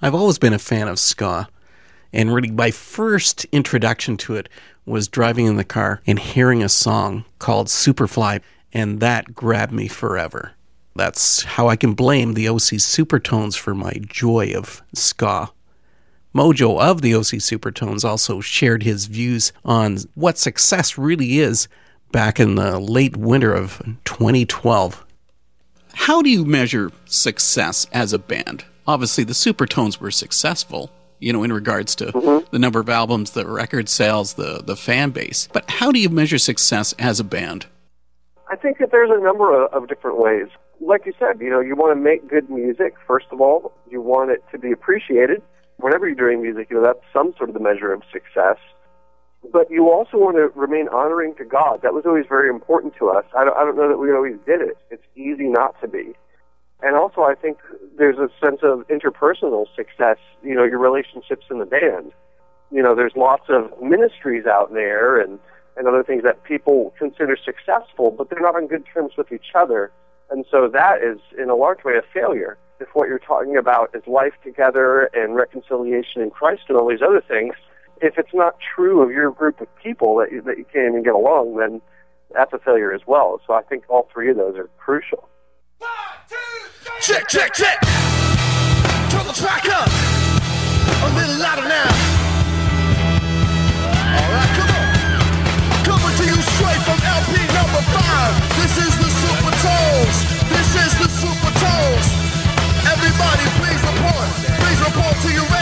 I've always been a fan of ska, and really my first introduction to it was driving in the car and hearing a song called Superfly, and that grabbed me forever. That's how I can blame the OC Supertones for my joy of ska. Mojo of the OC Supertones also shared his views on what success really is back in the late winter of 2012. How do you measure success as a band? Obviously, the Supertones were successful, you know, in regards to mm-hmm. the number of albums, the record sales, the, the fan base. But how do you measure success as a band? I think that there's a number of, of different ways. Like you said, you know, you want to make good music, first of all. You want it to be appreciated. Whenever you're doing music, you know, that's some sort of the measure of success but you also want to remain honoring to God. That was always very important to us. I don't, I don't know that we always did it. It's easy not to be. And also, I think there's a sense of interpersonal success, you know, your relationships in the band. You know, there's lots of ministries out there and, and other things that people consider successful, but they're not on good terms with each other. And so that is, in a large way, a failure. If what you're talking about is life together and reconciliation in Christ and all these other things, if it's not true of your group of people that you, that you can't even get along, then that's a failure as well. So I think all three of those are crucial. Check, check, check. Turn the track up a little louder now. All right, come on. Coming to you straight from LP number five. This is the Super Tones. This is the Super Tones. Everybody, please report. Please report to your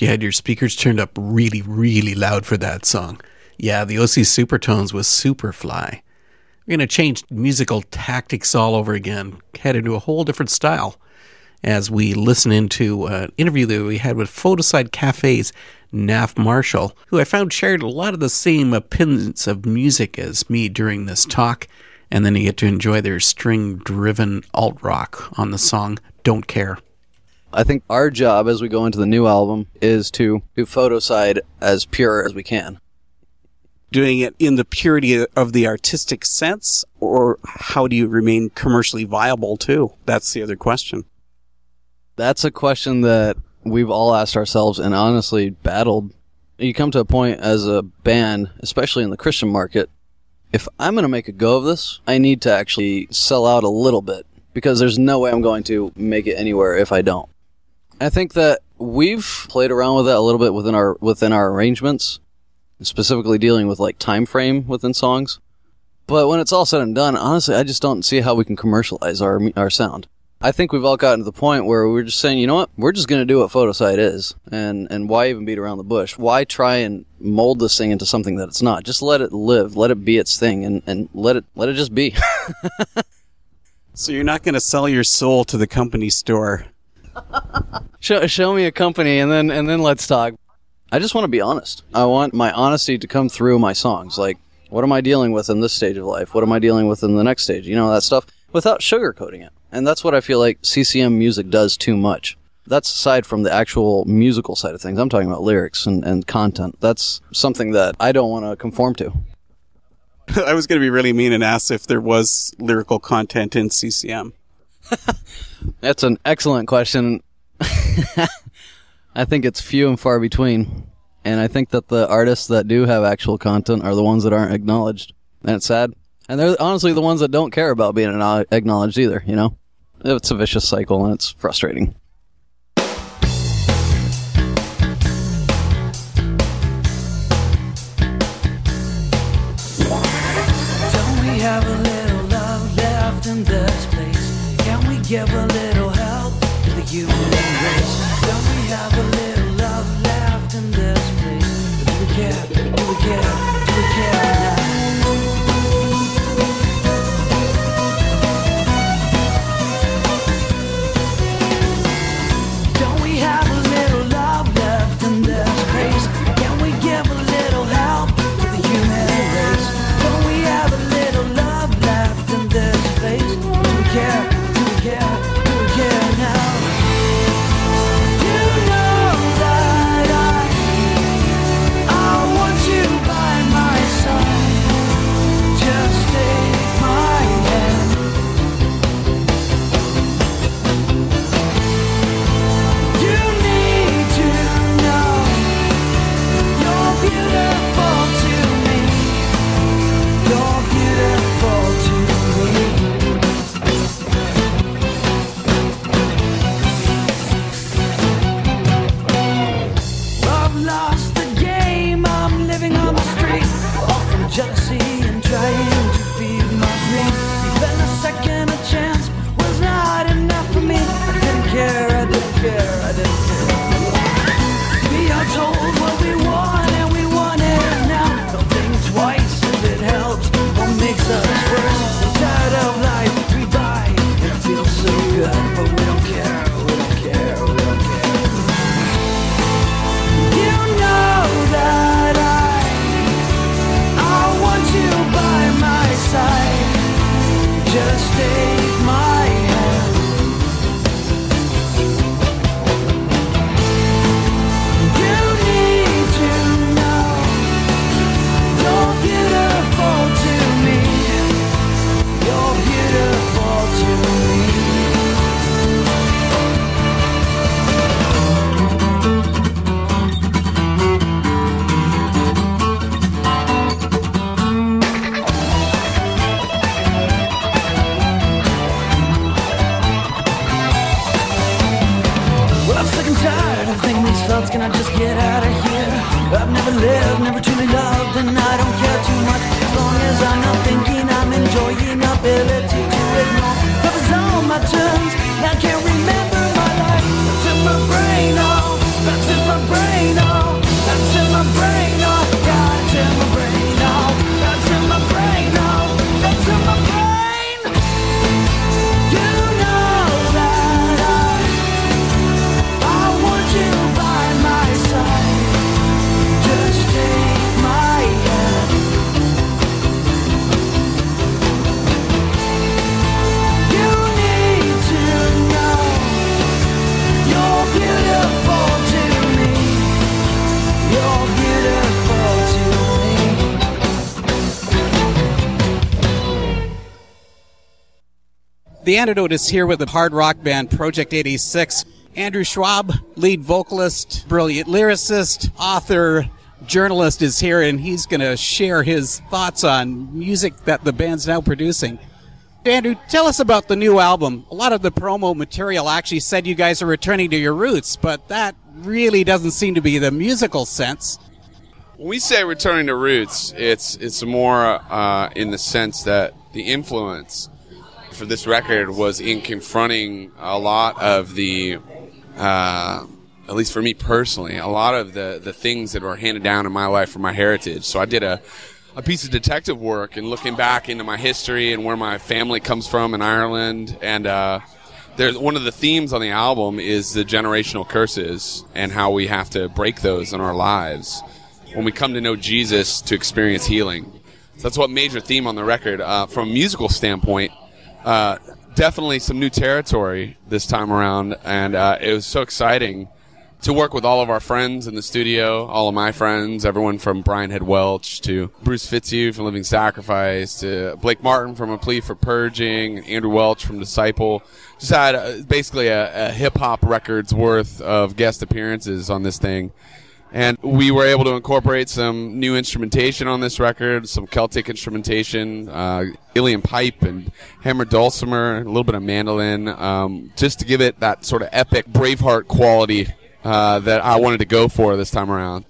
you had your speakers turned up really, really loud for that song. Yeah, the OC Supertones was super fly. We're going to change musical tactics all over again, head into a whole different style as we listen into an interview that we had with Photoside Cafe's Naff Marshall, who I found shared a lot of the same opinions of music as me during this talk. And then you get to enjoy their string driven alt rock on the song Don't Care. I think our job as we go into the new album is to do Photoside as pure as we can. Doing it in the purity of the artistic sense, or how do you remain commercially viable too? That's the other question. That's a question that we've all asked ourselves and honestly battled. You come to a point as a band, especially in the Christian market, if I'm going to make a go of this, I need to actually sell out a little bit because there's no way I'm going to make it anywhere if I don't. I think that we've played around with that a little bit within our within our arrangements, specifically dealing with like time frame within songs. But when it's all said and done, honestly, I just don't see how we can commercialize our our sound. I think we've all gotten to the point where we're just saying, you know what, we're just going to do what Photoside is, and and why even beat around the bush? Why try and mold this thing into something that it's not? Just let it live, let it be its thing, and and let it let it just be. so you're not going to sell your soul to the company store show, show me a company and then and then let's talk. I just want to be honest. I want my honesty to come through my songs. Like, what am I dealing with in this stage of life? What am I dealing with in the next stage? You know, that stuff without sugarcoating it. And that's what I feel like CCM music does too much. That's aside from the actual musical side of things. I'm talking about lyrics and, and content. That's something that I don't want to conform to. I was going to be really mean and ask if there was lyrical content in CCM. That's an excellent question. I think it's few and far between. And I think that the artists that do have actual content are the ones that aren't acknowledged. And it's sad. And they're honestly the ones that don't care about being acknowledged either, you know? It's a vicious cycle and it's frustrating. A little The Antidote is here with the hard rock band Project 86. Andrew Schwab, lead vocalist, brilliant lyricist, author, journalist, is here, and he's going to share his thoughts on music that the band's now producing. Andrew, tell us about the new album. A lot of the promo material actually said you guys are returning to your roots, but that really doesn't seem to be the musical sense. When we say returning to roots, it's it's more uh, in the sense that the influence for this record was in confronting a lot of the, uh, at least for me personally, a lot of the the things that were handed down in my life from my heritage. So I did a a piece of detective work and looking back into my history and where my family comes from in Ireland. And uh, there's one of the themes on the album is the generational curses and how we have to break those in our lives when we come to know Jesus to experience healing. So that's what major theme on the record. Uh, from a musical standpoint, uh, definitely some new territory this time around, and uh, it was so exciting to work with all of our friends in the studio, all of my friends, everyone from Brian Head Welch to Bruce Fitzhugh from Living Sacrifice to Blake Martin from A Plea for Purging, Andrew Welch from Disciple. Just had uh, basically a, a hip hop record's worth of guest appearances on this thing. And we were able to incorporate some new instrumentation on this record, some Celtic instrumentation, uh, pipe and hammer dulcimer, a little bit of mandolin, um, just to give it that sort of epic Braveheart quality uh, that I wanted to go for this time around.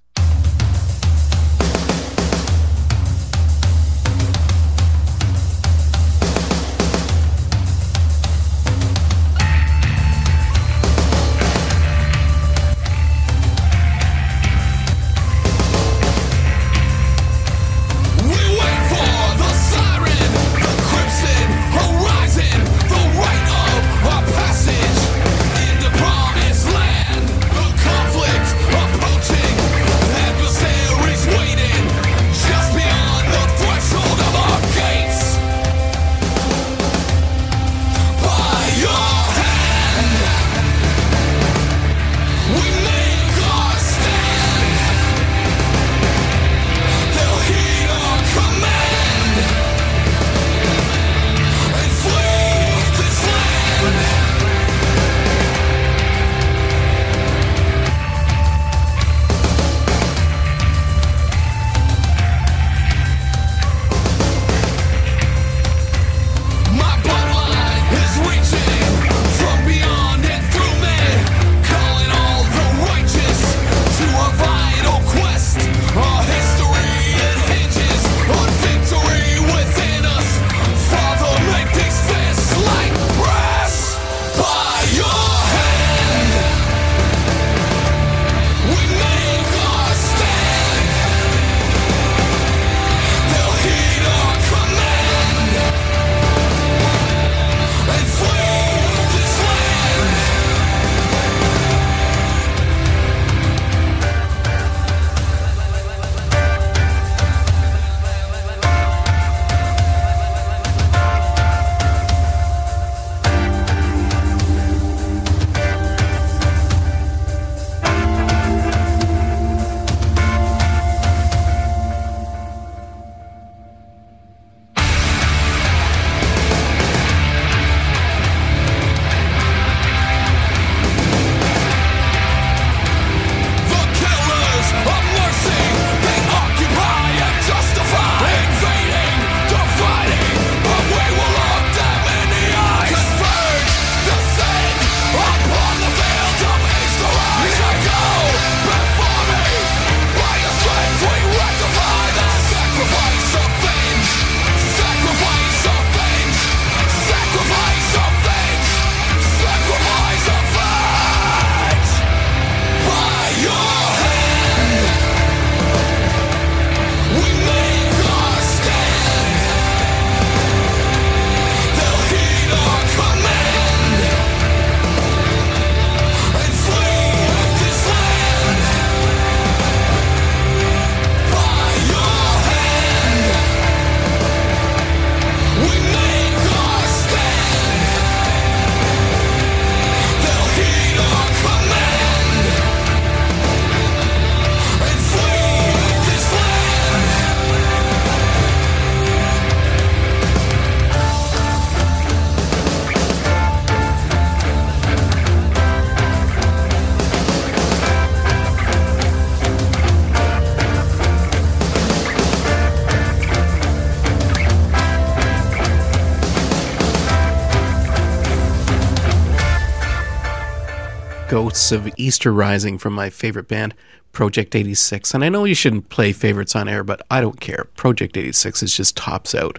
Ghosts of Easter Rising from my favorite band, Project 86. And I know you shouldn't play favorites on air, but I don't care. Project 86 is just tops out.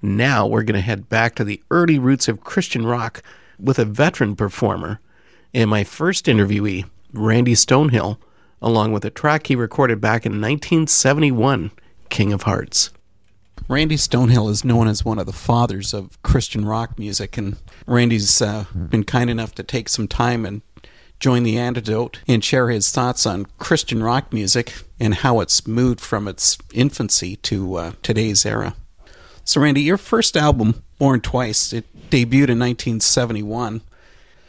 Now we're going to head back to the early roots of Christian rock with a veteran performer and my first interviewee, Randy Stonehill, along with a track he recorded back in 1971, King of Hearts. Randy Stonehill is known as one of the fathers of Christian rock music, and Randy's uh, been kind enough to take some time and join the antidote and share his thoughts on Christian rock music and how it's moved from its infancy to uh, today's era. So, Randy, your first album, Born Twice, it debuted in 1971.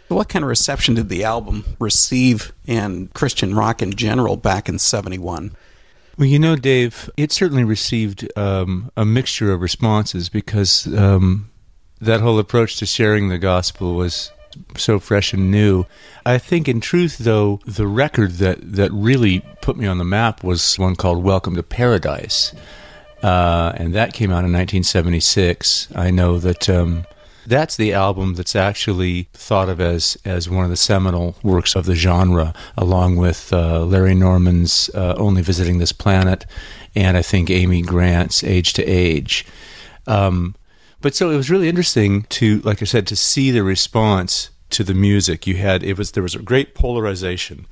What kind of reception did the album receive and Christian rock in general back in 71? Well, you know, Dave, it certainly received um, a mixture of responses because um, that whole approach to sharing the gospel was so fresh and new. I think, in truth, though, the record that, that really put me on the map was one called Welcome to Paradise. Uh, and that came out in 1976. I know that um, that's the album that's actually thought of as, as one of the seminal works of the genre, along with uh, Larry Norman's uh, Only Visiting This Planet, and I think Amy Grant's Age to Age. Um, but so it was really interesting to, like I said, to see the response to the music. You had it was there was a great polarization.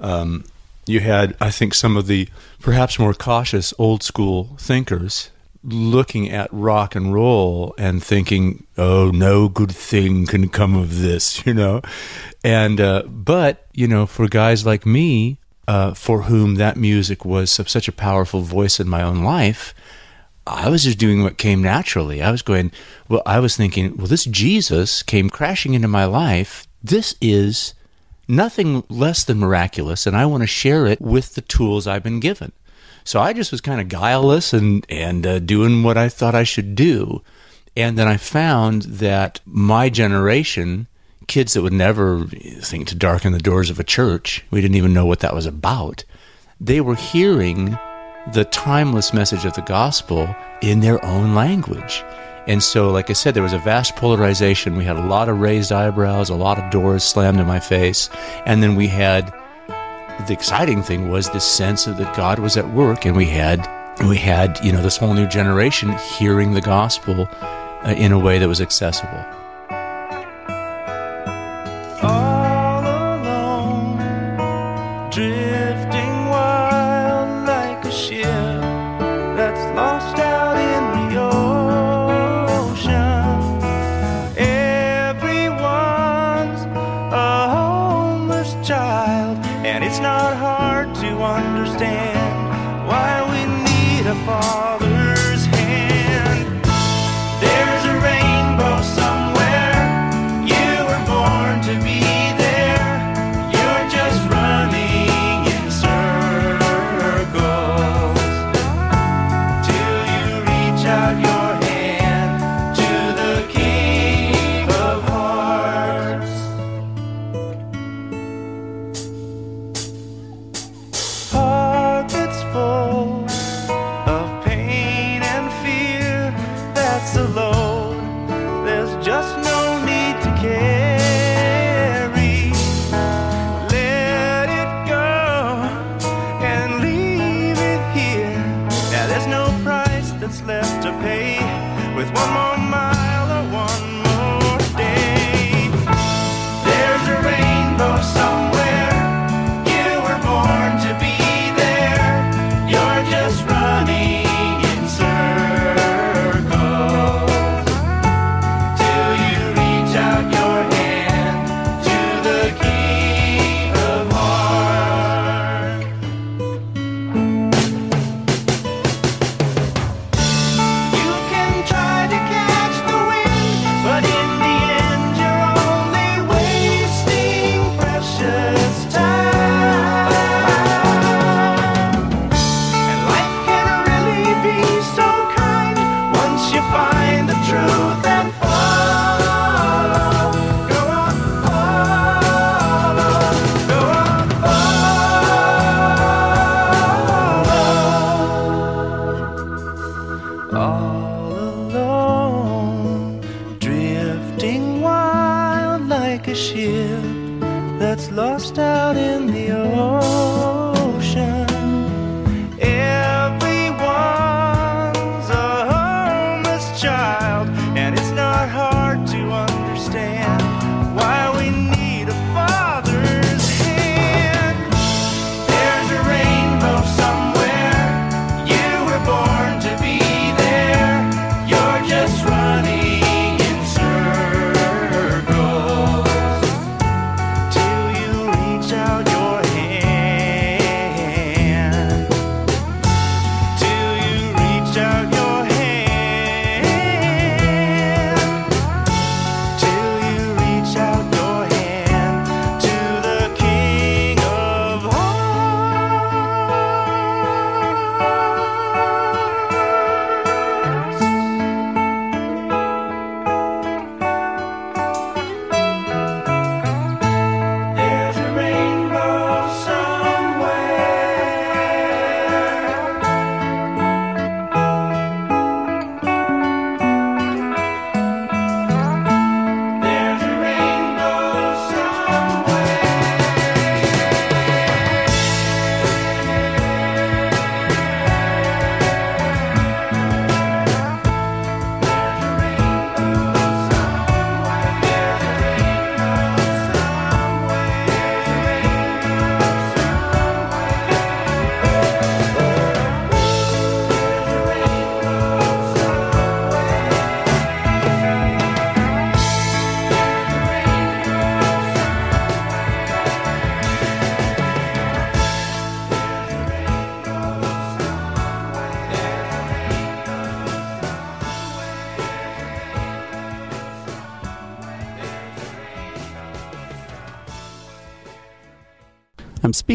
Um, you had, I think, some of the perhaps more cautious old school thinkers looking at rock and roll and thinking, "Oh, no good thing can come of this," you know. And uh, but you know, for guys like me, uh, for whom that music was such a powerful voice in my own life, I was just doing what came naturally. I was going, well, I was thinking, well, this Jesus came crashing into my life. This is nothing less than miraculous, and I want to share it with the tools I've been given. So I just was kind of guileless and and uh, doing what I thought I should do, and then I found that my generation, kids that would never think to darken the doors of a church, we didn't even know what that was about. They were hearing the timeless message of the gospel in their own language. And so, like I said, there was a vast polarization. We had a lot of raised eyebrows, a lot of doors slammed in my face. And then we had the exciting thing was this sense of that God was at work, and we had we had you know this whole new generation hearing the gospel uh, in a way that was accessible.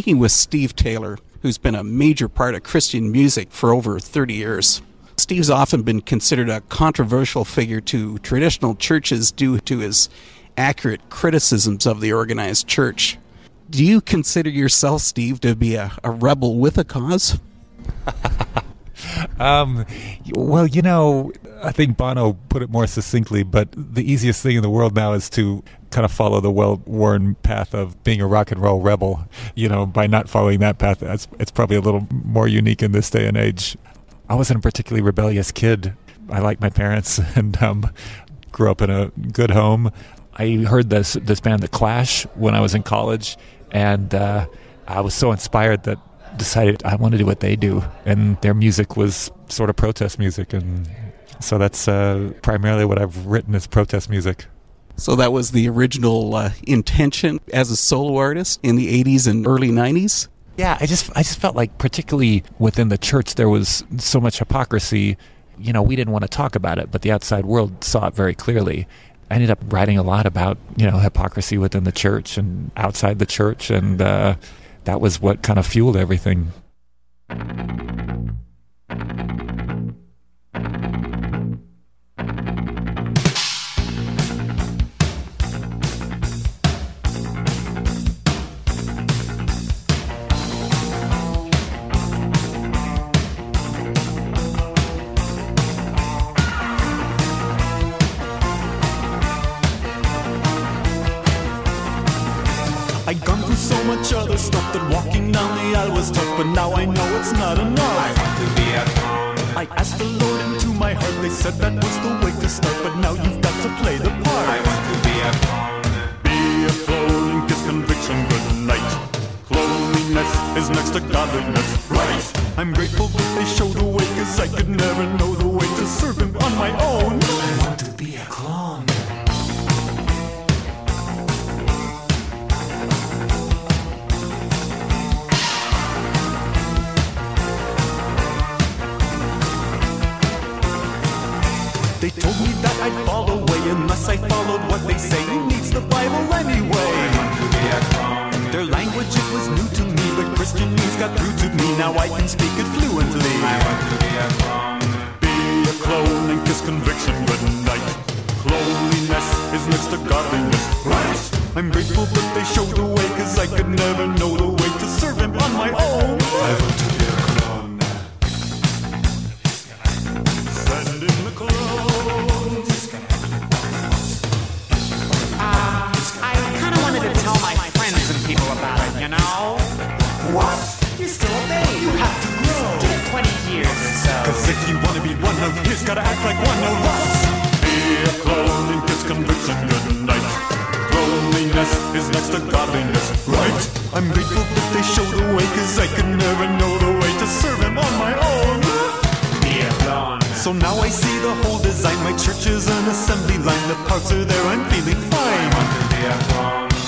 Speaking with Steve Taylor, who's been a major part of Christian music for over 30 years. Steve's often been considered a controversial figure to traditional churches due to his accurate criticisms of the organized church. Do you consider yourself, Steve, to be a, a rebel with a cause? Um, well, you know, I think Bono put it more succinctly, but the easiest thing in the world now is to kind of follow the well-worn path of being a rock and roll rebel. You know, by not following that path, it's probably a little more unique in this day and age. I wasn't a particularly rebellious kid. I liked my parents and um, grew up in a good home. I heard this this band, The Clash, when I was in college, and uh, I was so inspired that decided I want to do what they do, and their music was sort of protest music, and so that's uh, primarily what I've written is protest music. So that was the original uh, intention as a solo artist in the 80s and early 90s? Yeah, I just I just felt like particularly within the church there was so much hypocrisy. You know, we didn't want to talk about it, but the outside world saw it very clearly. I ended up writing a lot about you know hypocrisy within the church and outside the church, and uh, that was what kind of fueled everything. I'd gone through so much other stuff that walking down the aisle was tough, but now I know it's not enough. I want to be a clown. I asked the Lord into my heart, they said that was the way to start, but now you've got to play the part. I want to be a clown. Be a clown, kiss conviction, good night. Cloneliness is next to godliness, right? I'm grateful that they showed the way, cause I could never know the way to serve him on my own. I want to be a clown. They told me that I'd fall away unless I followed what they say. Who needs the Bible anyway? Their language it was new to me, but Christianese got through to me. Now I can speak it fluently. I want to be a clown. Be a clone and kiss conviction good night. Cloneliness is next to godliness, right? I'm grateful that they showed the way, cause I could never know the way to serve him on my own. I want to if you wanna be one of his, gotta act like one of us. Be a clone and kiss conviction good night. Cloneliness is next to godliness, right? I'm grateful that they show the way, cause I could never know the way to serve him on my own. Be a clone. So now I see the whole design. My church is an assembly line. The parts are there, I'm feeling fine.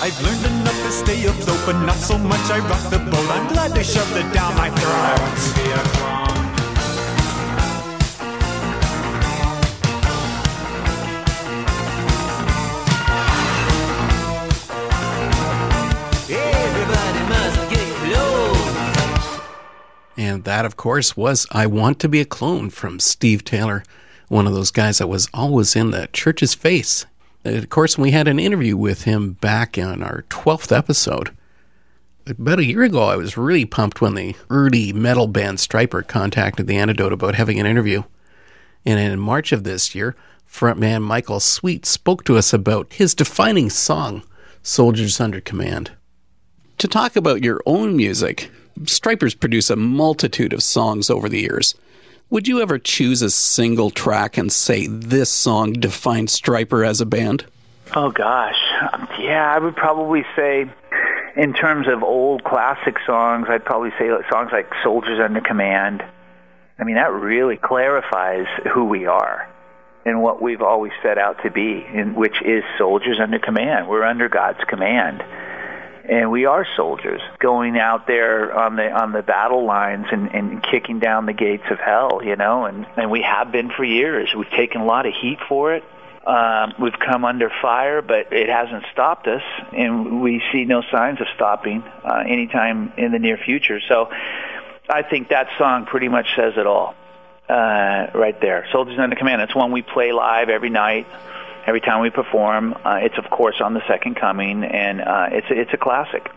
I've learned enough to stay afloat, but not so much I rock the boat. I'm glad they shoved it down my throat. And that, of course, was I Want to Be a Clone from Steve Taylor, one of those guys that was always in the church's face. And of course, we had an interview with him back in our 12th episode. About a year ago, I was really pumped when the early metal band Stryper contacted the Antidote about having an interview. And in March of this year, frontman Michael Sweet spoke to us about his defining song, Soldiers Under Command. To talk about your own music, Stryper's produce a multitude of songs over the years. Would you ever choose a single track and say this song defines Stryper as a band? Oh gosh, yeah, I would probably say, in terms of old classic songs, I'd probably say songs like "Soldiers Under Command." I mean, that really clarifies who we are and what we've always set out to be, which is soldiers under command. We're under God's command, and we are soldiers going out there on the on the battle lines and, and kicking down the gates of hell. You know, and and we have been for years. We've taken a lot of heat for it Um, we've come under fire, but it hasn't stopped us, and we see no signs of stopping uh, anytime in the near future. So I think that song pretty much says it all uh, right there. Soldiers Under Command. It's one we play live every night, every time we perform. Uh, it's of course on the Second Coming, and uh, it's it's a classic.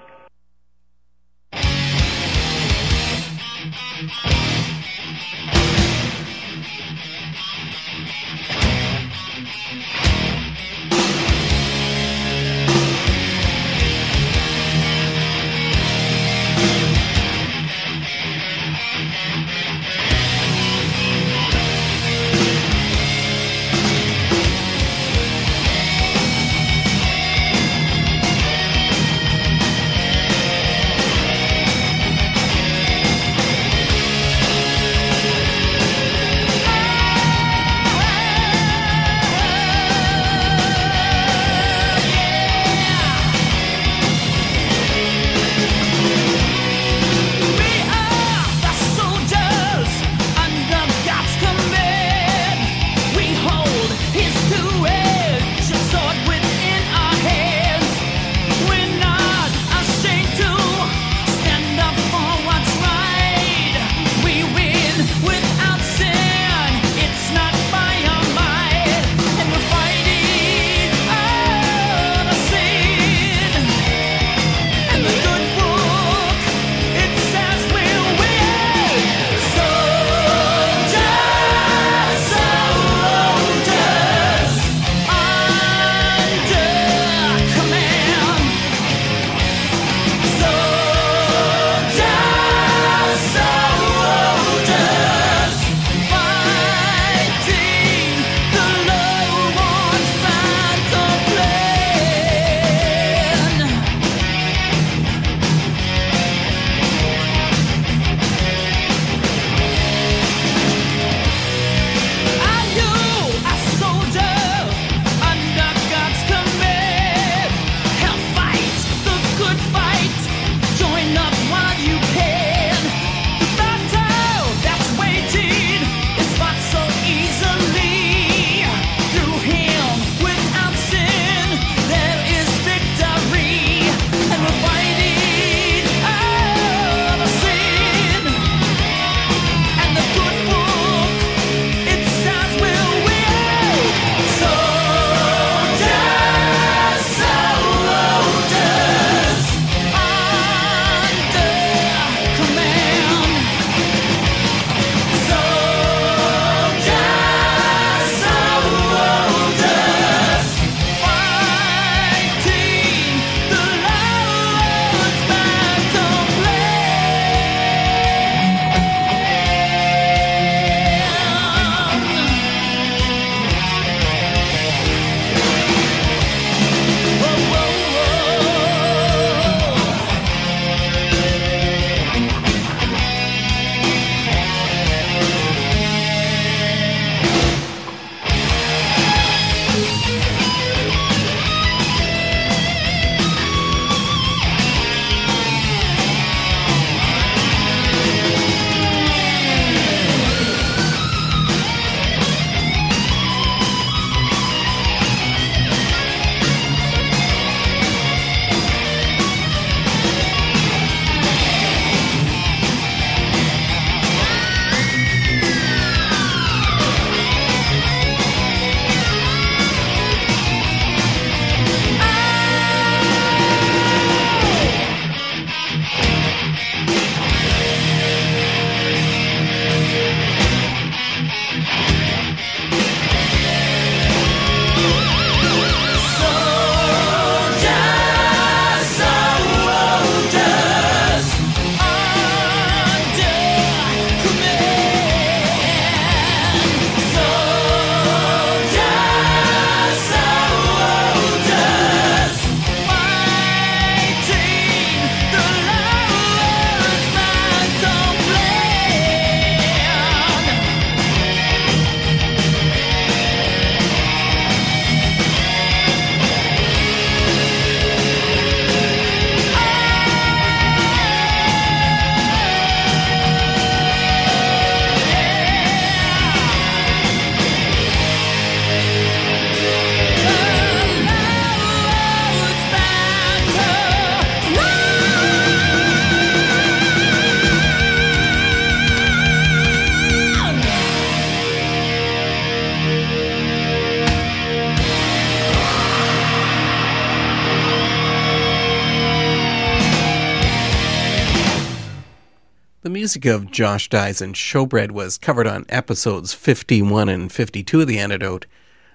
Music of Josh Dies and Showbread was covered on episodes 51 and 52 of The Antidote.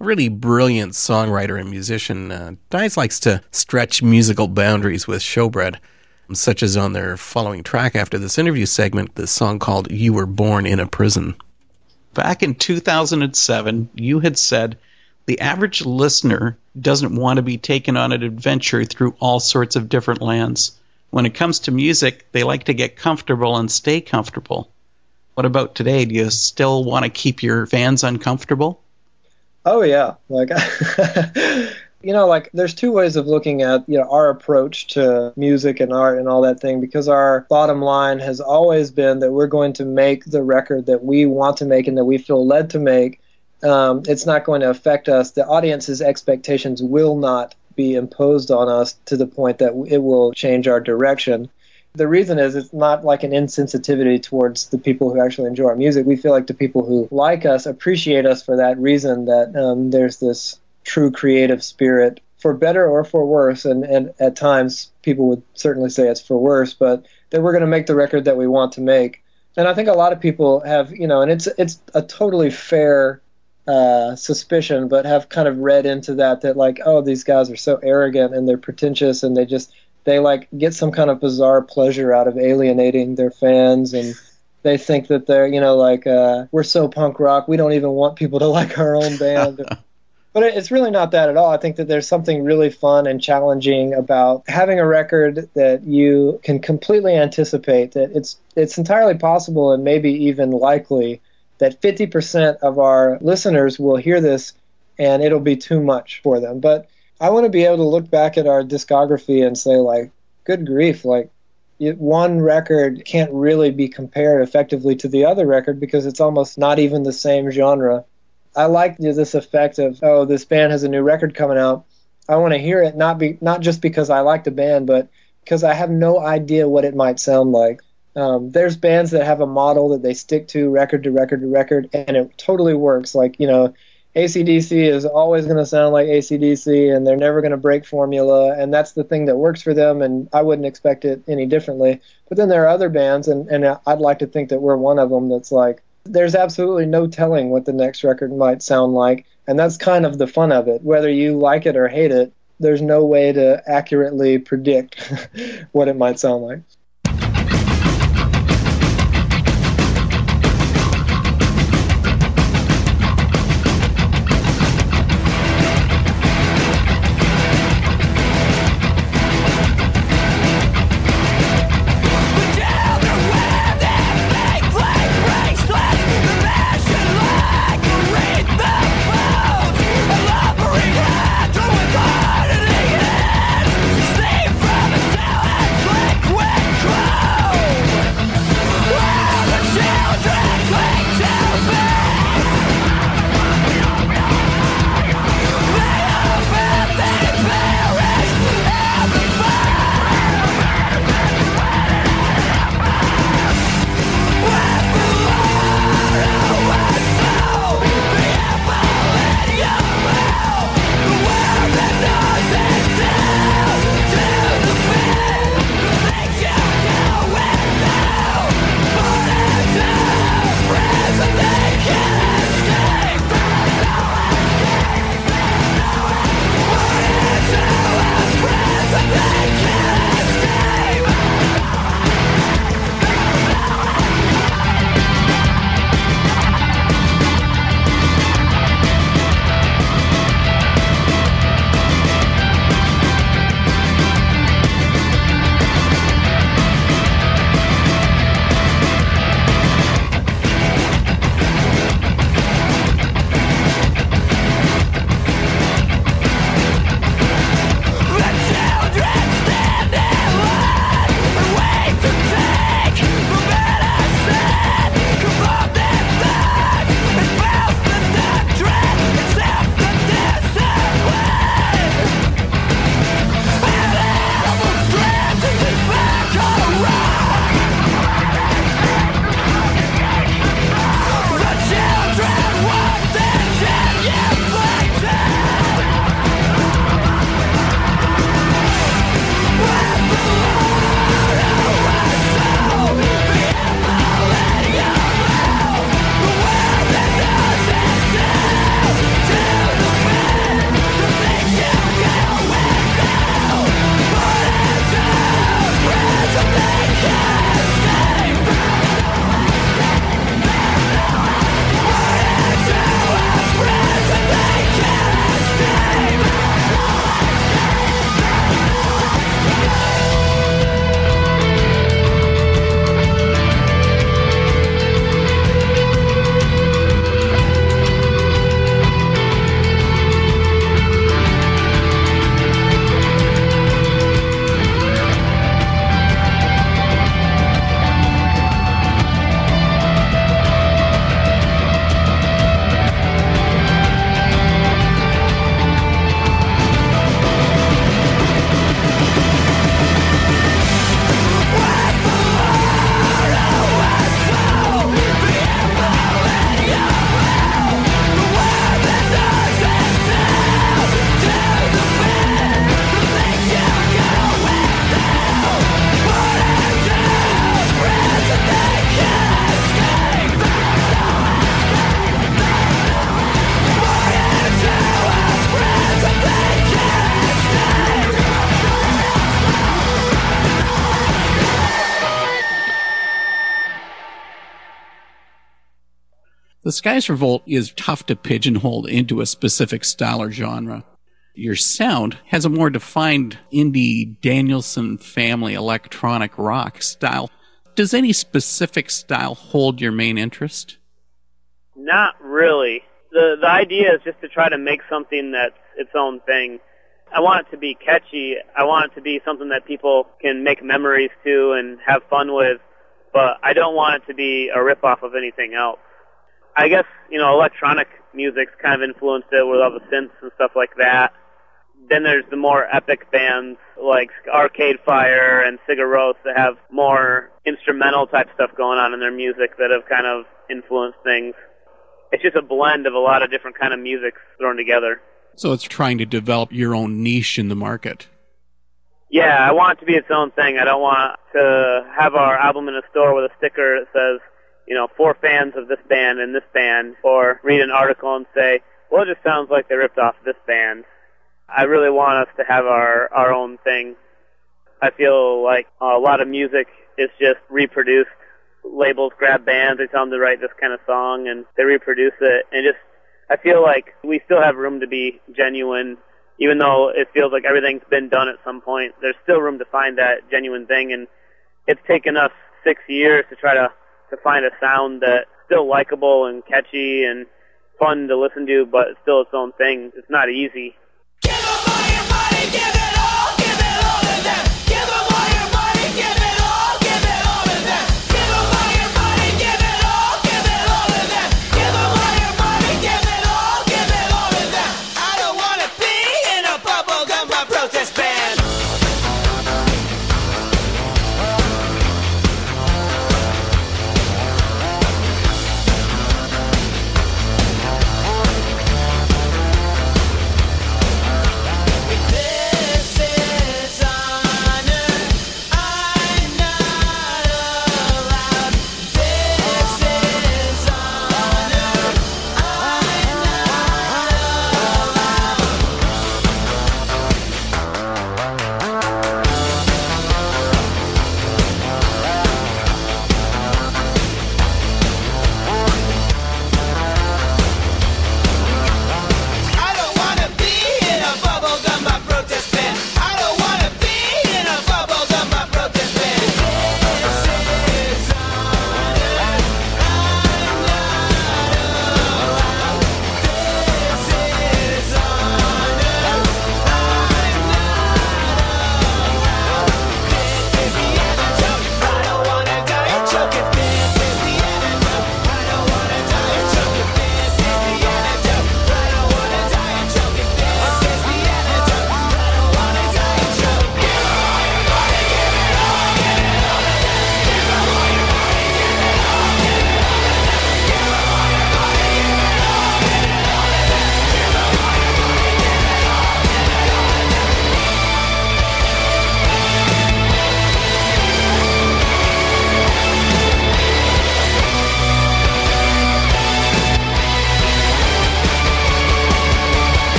A really brilliant songwriter and musician, uh, Dies likes to stretch musical boundaries with Showbread, such as on their following track after this interview segment, the song called You Were Born in a Prison. Back in 2007, you had said the average listener doesn't want to be taken on an adventure through all sorts of different lands. When it comes to music, they like to get comfortable and stay comfortable. What about today? Do you still want to keep your fans uncomfortable? Oh yeah, like you know, like there's two ways of looking at you know our approach to music and art and all that thing because our bottom line has always been that we're going to make the record that we want to make and that we feel led to make. Um, it's not going to affect us. The audience's expectations will not be imposed on us to the point that it will change our direction. The reason is it's not like an insensitivity towards the people who actually enjoy our music. We feel like the people who like us appreciate us for that reason that um, there's this true creative spirit for better or for worse. And, and at times people would certainly say it's for worse, but that we're going to make the record that we want to make. And I think a lot of people have, you know, and it's it's a totally fair uh, suspicion, but have kind of read into that that like, oh, these guys are so arrogant and they're pretentious and they just they like get some kind of bizarre pleasure out of alienating their fans. And they think that they're you know like uh, we're so punk rock we don't even want people to like our own band. But it's really not that at all. I think that there's something really fun and challenging about having a record that you can completely anticipate that it's it's entirely possible and maybe even likely that 50% of our listeners will hear this and it'll be too much for them but I want to be able to look back at our discography and say, like, good grief, like, one record can't really be compared effectively to the other record because it's almost not even the same genre. I like this effect of, oh, this band has a new record coming out. I want to hear it not be not just because I like the band, but because I have no idea what it might sound like. Um, there's bands that have a model that they stick to record to record to record, and it totally works. Like you know, AC/DC is always going to sound like AC/DC and they're never going to break formula and that's the thing that works for them and I wouldn't expect it any differently. But then there are other bands and, and I'd like to think that we're one of them that's like there's absolutely no telling what the next record might sound like and that's kind of the fun of it. Whether you like it or hate it, there's no way to accurately predict what it might sound like. The Skies Revolt is tough to pigeonhole into a specific style or genre. Your sound has a more defined indie Danielson family electronic rock style. Does any specific style hold your main interest? Not really. The the idea is just to try to make something that's its own thing. I want it to be catchy. I want it to be something that people can make memories to and have fun with, but I don't want it to be a rip-off of anything else. I guess, you know, electronic music's kind of influenced it with all the synths and stuff like that. Then there's the more epic bands like Arcade Fire and Sigur Rós that have more instrumental type stuff going on in their music that have kind of influenced things. It's just a blend of a lot of different kind of music thrown together. So it's trying to develop your own niche in the market. Yeah, I want it to be its own thing. I don't want to have our album in a store with a sticker that says, you know, for fans of this band and this band, or read an article and say, well, it just sounds like they ripped off this band. I really want us to have our, our own thing. I feel like a lot of music is just reproduced. Labels grab bands, they tell them to write this kind of song, and they reproduce it. And just, I feel like we still have room to be genuine, even though it feels like everything's been done at some point. There's still room to find that genuine thing, and it's taken us six years to try to to find a sound that's still likable and catchy and fun to listen to, but still its own thing. It's not easy.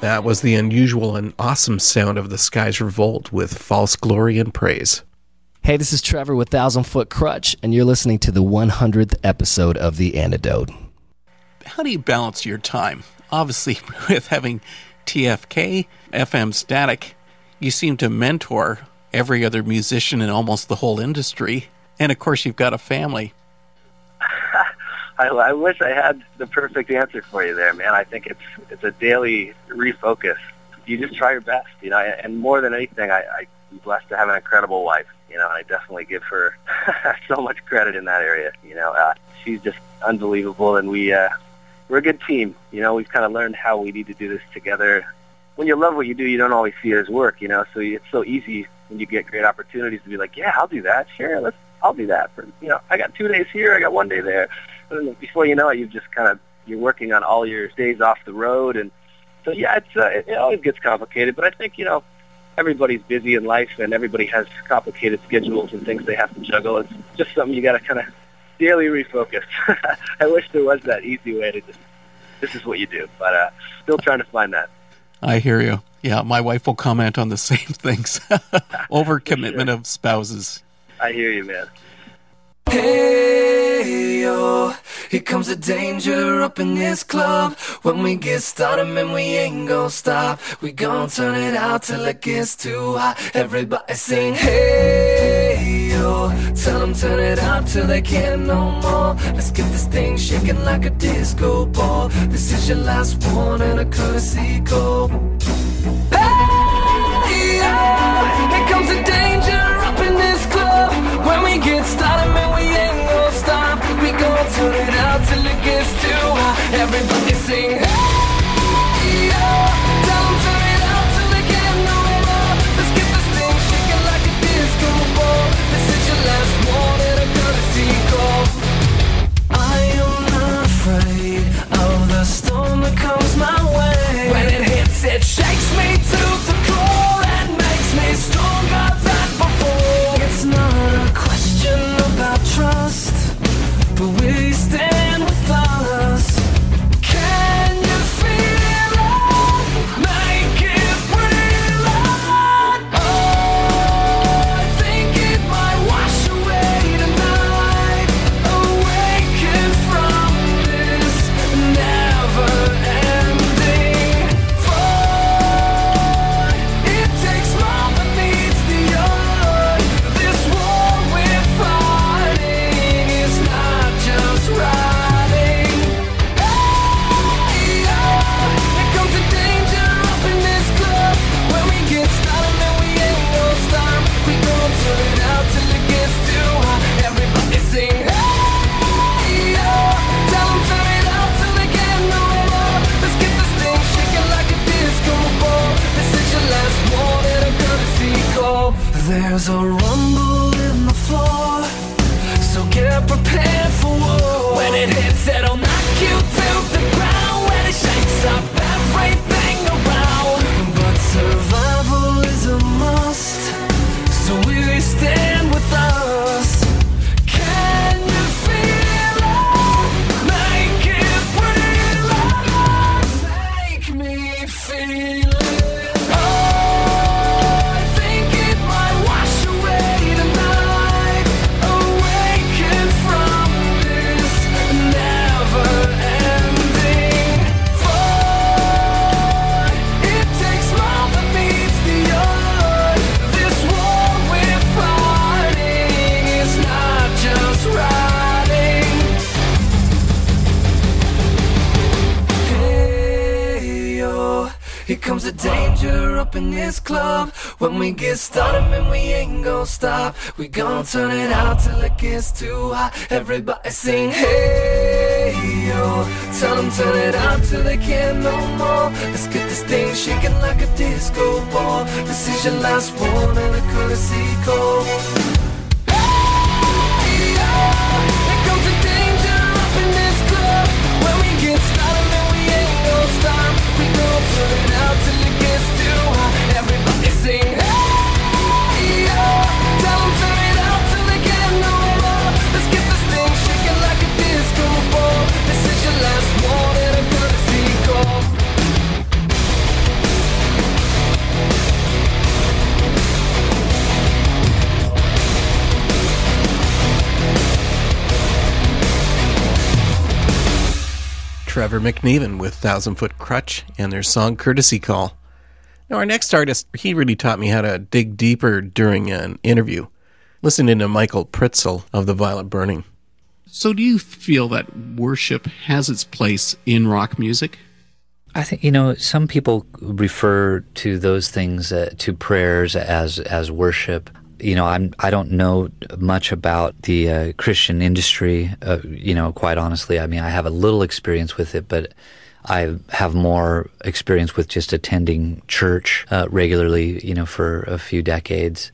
That was the unusual and awesome sound of the sky's Revolt with False Glory and Praise. Hey, this is Trevor with Thousand Foot Krutch, and you're listening to the 100th episode of The Antidote. How do you balance your time? Obviously, with having TFK, FM Static, you seem to mentor every other musician in almost the whole industry. And of course, you've got a family. I, I wish I had the perfect answer for you there, man. I think it's it's a daily refocus. You just try your best, you know. And more than anything, I, I'm blessed to have an incredible wife. You know, I definitely give her so much credit in that area. You know, uh, she's just unbelievable, and we uh, we're a good team. You know, we've kind of learned how we need to do this together. When you love what you do, you don't always see it as work. You know, so it's so easy when you get great opportunities to be like, yeah, I'll do that. Sure, let's I'll do that. For you know, I got two days here, I got one day there. And before you know it, you've just kind of you're working on all your days off the road, and so yeah, it's uh, it, it always gets complicated. But I think you know everybody's busy in life, and everybody has complicated schedules and things they have to juggle. It's just something you got to kind of daily refocus. I wish there was that easy way to just this is what you do, but uh, still trying to find that. I hear you. Yeah, my wife will comment on the same things. Overcommitment of spouses. I hear you, man. Hey yo, here comes the danger up in this club. When we get started, man, we ain't gon' stop. We gon' turn it out till it gets too hot. Everybody sing, hey yo. Tell them turn it up till they can't no more. Let's get this thing shaking like a disco ball. This is your last and a courtesy call. When we get started, man, we ain't gon' stop. We gon' turn it out till it gets too hot. Everybody sing, hey yo. Tell them turn it out till they can't no more. Let's get this thing shaking like a disco ball. This is your last one and a courtesy call. Hey, yo, here comes the danger up in this club. When we get started, man, we ain't gon' stop. We gon' turn it out till it gets too hot. Trevor McNeven with Thousand Foot Krutch and their song Courtesy Call. Now, our next artist, he really taught me how to dig deeper during an interview. Listening to Michael Pritzl of The Violet Burning. So, do you feel that worship has its place in rock music? I think you know some people refer to those things uh, to prayers as as worship. You know, I'm I don't know much about the uh, Christian industry. Uh, you know, quite honestly, I mean, I have a little experience with it, but I have more experience with just attending church uh, regularly. You know, for a few decades.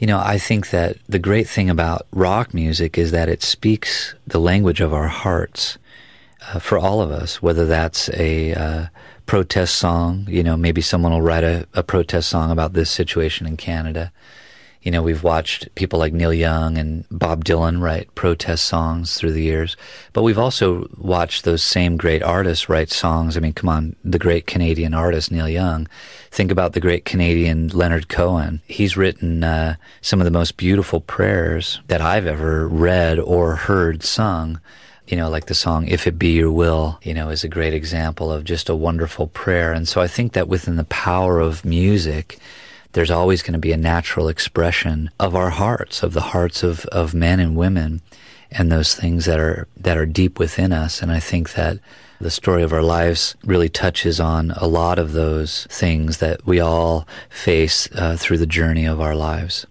You know, I think that the great thing about rock music is that it speaks the language of our hearts uh, for all of us, whether that's a uh, protest song, you know, maybe someone will write a, a protest song about this situation in Canada. You know, we've watched people like Neil Young and Bob Dylan write protest songs through the years, but we've also watched those same great artists write songs. I mean, come on, the great Canadian artist Neil Young. Think about the great Canadian Leonard Cohen. He's written uh, some of the most beautiful prayers that I've ever read or heard sung. You know, like the song If It Be Your Will, you know, is a great example of just a wonderful prayer. And so I think that within the power of music, there's always going to be a natural expression of our hearts, of the hearts of, of men and women, and those things that are that are deep within us. And I think that the story of our lives really touches on a lot of those things that we all face uh, through the journey of our lives.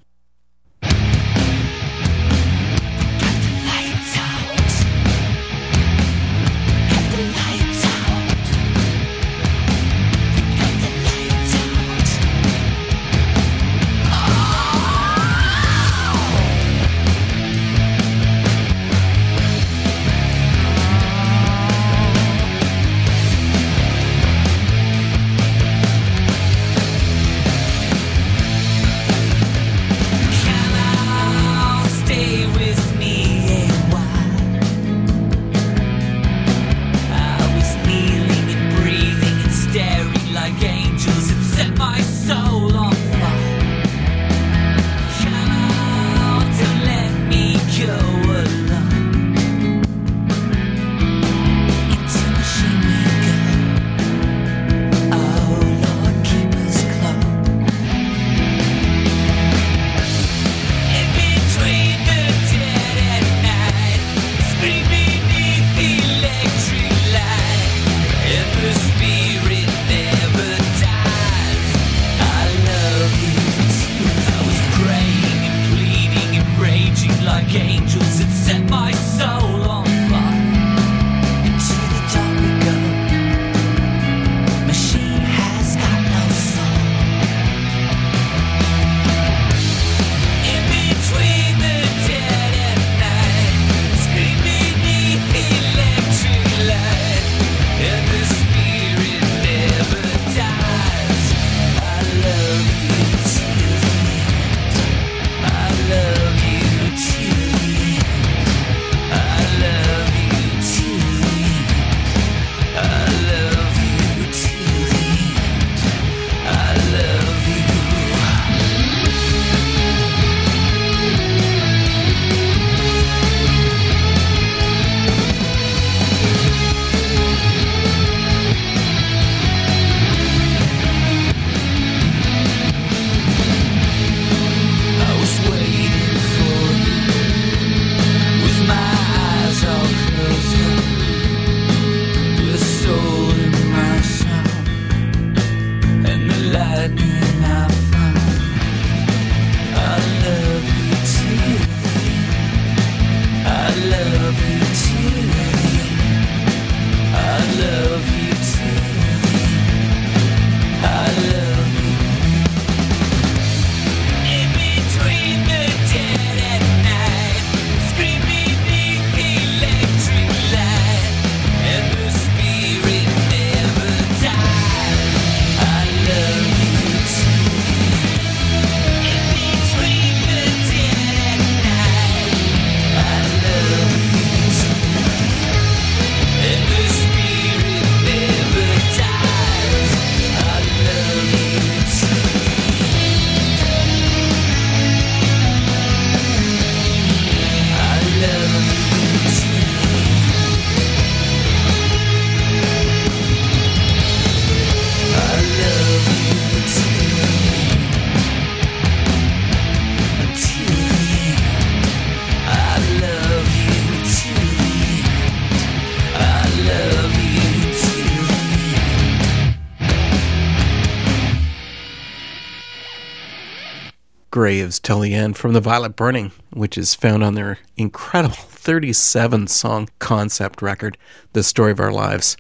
Graves Till the End from The Violet Burning, which is found on their incredible 37 song concept record, The Story of Our Lives.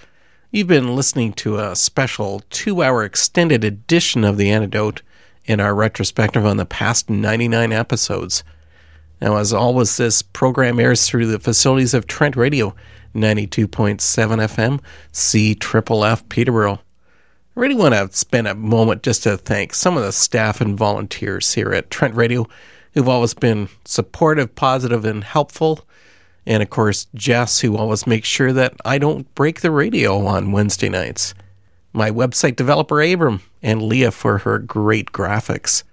You've been listening to a special two hour extended edition of The Antidote, in our retrospective on the past 99 episodes. Now, as always, this program airs through the facilities of Trent Radio, 92.7 FM, C Triple F Peterborough. Really want to spend a moment just to thank some of the staff and volunteers here at Trent Radio who've always been supportive, positive, and helpful. And of course, Jess, who always makes sure that I don't break the radio on Wednesday nights. My website developer, Abram, and Leah for her great graphics.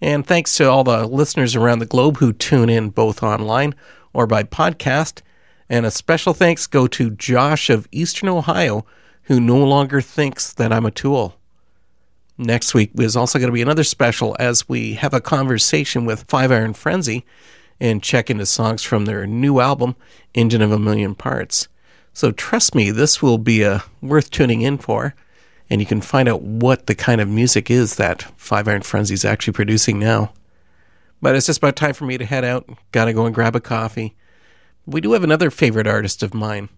And thanks to all the listeners around the globe who tune in both online or by podcast. And a special thanks go to Josh of Eastern Ohio, who no longer thinks that I'm a tool. Next week is also going to be another special as we have a conversation with Five Iron Frenzy and check into songs from their new album, Engine of a Million Parts. So trust me, this will be uh, worth tuning in for, and you can find out what the kind of music is that Five Iron Frenzy is actually producing now. But it's just about time for me to head out. Gotta go and grab a coffee. We do have another favorite artist of mine.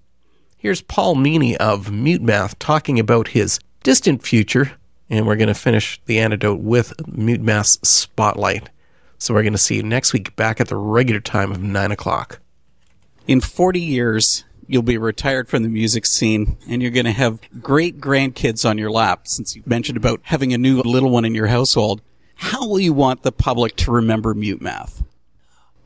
Here's Paul Meany of Mute Math talking about his distant future, and we're going to finish the antidote with Mute Math's Spotlight. So we're going to see you next week back at the regular time of 9 o'clock. In 40 years, you'll be retired from the music scene and you're going to have great grandkids on your lap since you mentioned about having a new little one in your household. How will you want the public to remember Mute Math?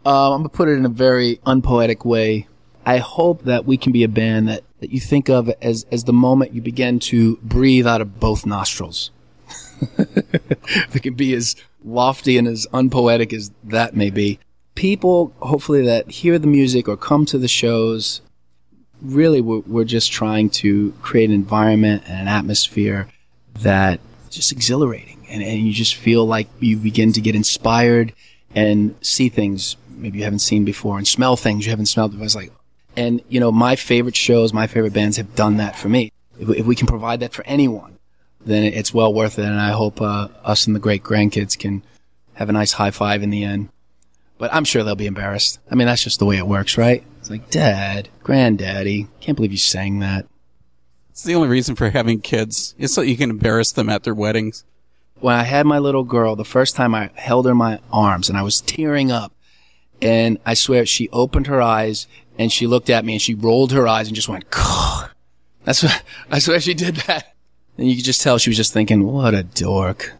Um, I'm gonna put it in a very unpoetic way. I hope that we can be a band that, that you think of as as the moment you begin to breathe out of both nostrils. it can be as lofty and as unpoetic as that may be. People, hopefully, that hear the music or come to the shows, really, we're, we're just trying to create an environment and an atmosphere that just exhilarating. And, and you just feel like you begin to get inspired and see things maybe you haven't seen before and smell things you haven't smelled before. It's like, and you know, my favorite shows, my favorite bands have done that for me. If, if we can provide that for anyone, then it's well worth it. And I hope uh, us and the great grandkids can have a nice high five in the end. But I'm sure they'll be embarrassed. I mean, that's just the way it works, right? It's like, Dad, Granddaddy, can't believe you sang that. It's the only reason for having kids is so you can embarrass them at their weddings. When I had my little girl, the first time I held her in my arms and I was tearing up, and I swear she opened her eyes and she looked at me and she rolled her eyes and just went, "Gah." That's what, I swear she did that. And you could just tell she was just thinking, what a dork.